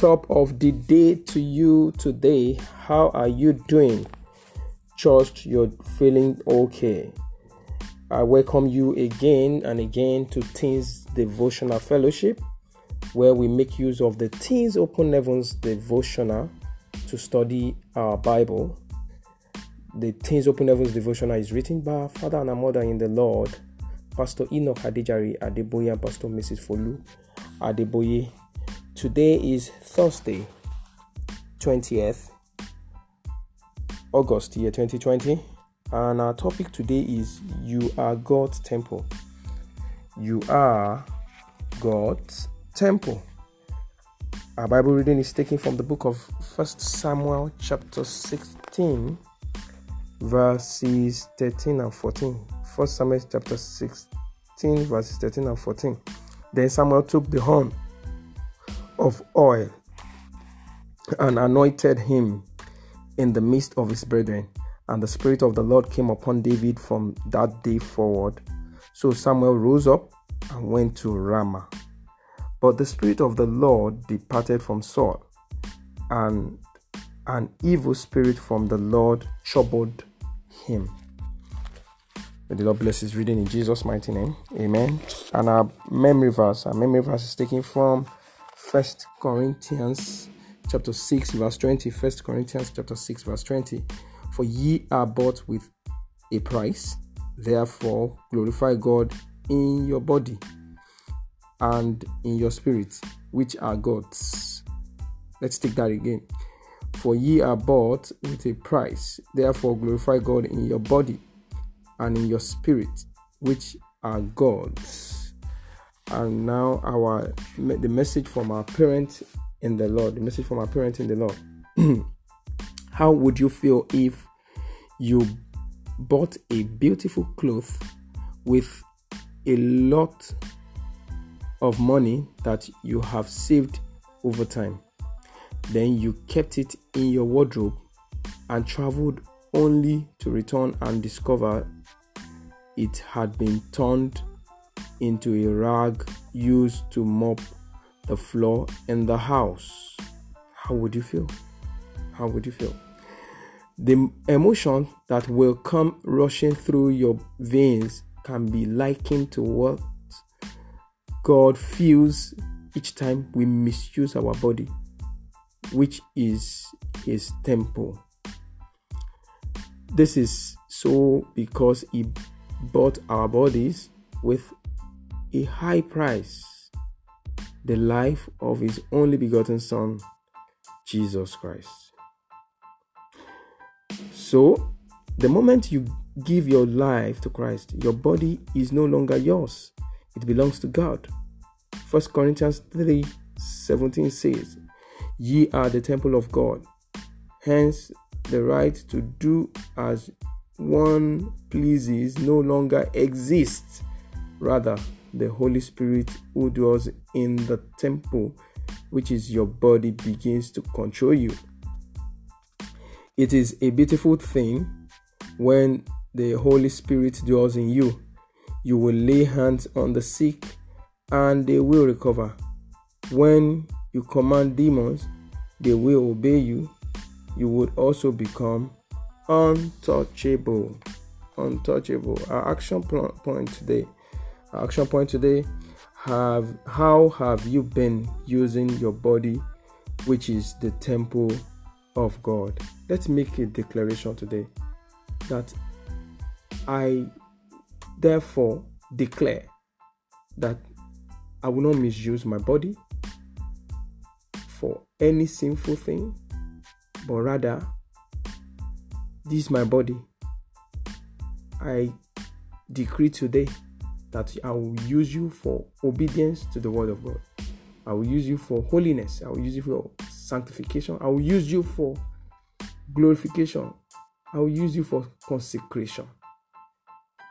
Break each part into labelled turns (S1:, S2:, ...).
S1: top of the day to you today. How are you doing? Trust you're feeling okay. I welcome you again and again to Teens Devotional Fellowship, where we make use of the Teens Open Heavens Devotional to study our Bible. The Teens Open Heavens Devotional is written by father and mother in the Lord, Pastor Enoch Adejare Adeboye and Pastor Mrs. Folu Adeboye. Today is Thursday, 20th August year 2020, and our topic today is You are God's temple. You are God's temple. Our Bible reading is taken from the book of First Samuel, chapter 16, verses 13 and 14. First Samuel, chapter 16, verses 13 and 14. Then Samuel took the horn of oil and anointed him in the midst of his brethren. And the Spirit of the Lord came upon David from that day forward. So Samuel rose up and went to Ramah. But the Spirit of the Lord departed from Saul, and an evil spirit from the Lord troubled him. May the Lord bless his reading in Jesus' mighty name. Amen. And our memory verse, our memory verse is taken from First Corinthians chapter 6, verse 20. First Corinthians chapter 6, verse 20. For ye are bought with a price, therefore glorify God in your body and in your spirit, which are God's. Let's take that again. For ye are bought with a price, therefore glorify God in your body and in your spirit, which are God's. And now our the message from our parent in the Lord, the message from our parent in the Lord. How would you feel if you bought a beautiful cloth with a lot of money that you have saved over time. Then you kept it in your wardrobe and traveled only to return and discover it had been turned into a rag used to mop the floor in the house. How would you feel? How would you feel? The emotion that will come rushing through your veins can be likened to what God feels each time we misuse our body, which is His temple. This is so because He bought our bodies with a high price the life of His only begotten Son, Jesus Christ. So, the moment you give your life to Christ, your body is no longer yours it belongs to God. 1 Corinthians 3 17 says, Ye are the temple of God. Hence, the right to do as one pleases no longer exists. Rather, the Holy Spirit who dwells in the temple, which is your body, begins to control you. It is a beautiful thing when the Holy Spirit dwells in you you will lay hands on the sick and they will recover. When you command demons, they will obey you. You would also become untouchable. Untouchable. Our action point today. Action point today have how have you been using your body which is the temple of God. Let's make a declaration today that I therefore declare that I will not misuse my body for any sinful thing, but rather, this is my body. I decree today that I will use you for obedience to the word of God. I will use you for holiness. I will use you for sanctification. I will use you for glorification. I will use you for consecration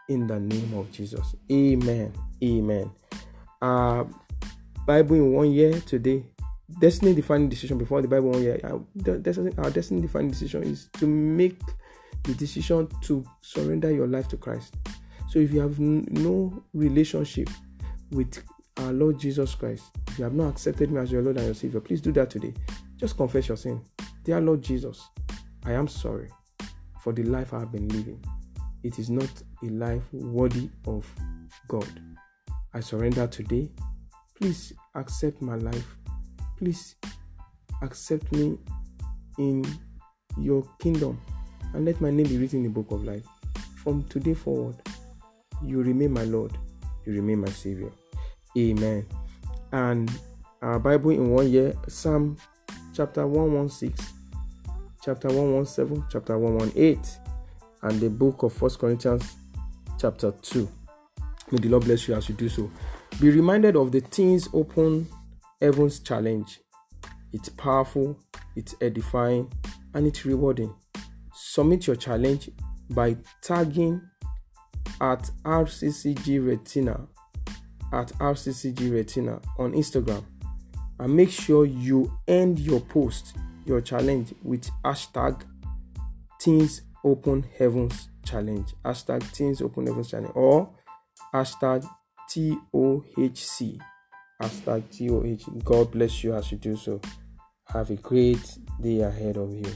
S1: in the name of Jesus. Amen. Amen. Uh, Bible in one year today. Destiny defining decision before the Bible one year. Our destiny defining decision is to make the decision to surrender your life to Christ. So if you have no relationship with our Lord Jesus Christ. If you have not accepted me as your Lord and your Savior, please do that today. Just confess your sin. Dear Lord Jesus, I am sorry for the life I have been living. It is not a life worthy of God. I surrender today. Please accept my life. Please accept me in your kingdom and let my name be written in the book of life. From today forward, you remain my Lord, you remain my Savior. Amen. And our Bible in one year, Psalm chapter 116, chapter 117, chapter 118, and the book of First Corinthians chapter 2. May the Lord bless you as you do so. Be reminded of the Teens Open Heavens Challenge. It's powerful, it's edifying, and it's rewarding. Submit your challenge by tagging at RCCG Retina at RCCG Retina on Instagram and make sure you end your post, your challenge with hashtag Teens Open Heavens Challenge. Hashtag Teens Open Heavens Challenge or hashtag TOHC. Hashtag TOH. God bless you as you do so. Have a great day ahead of you.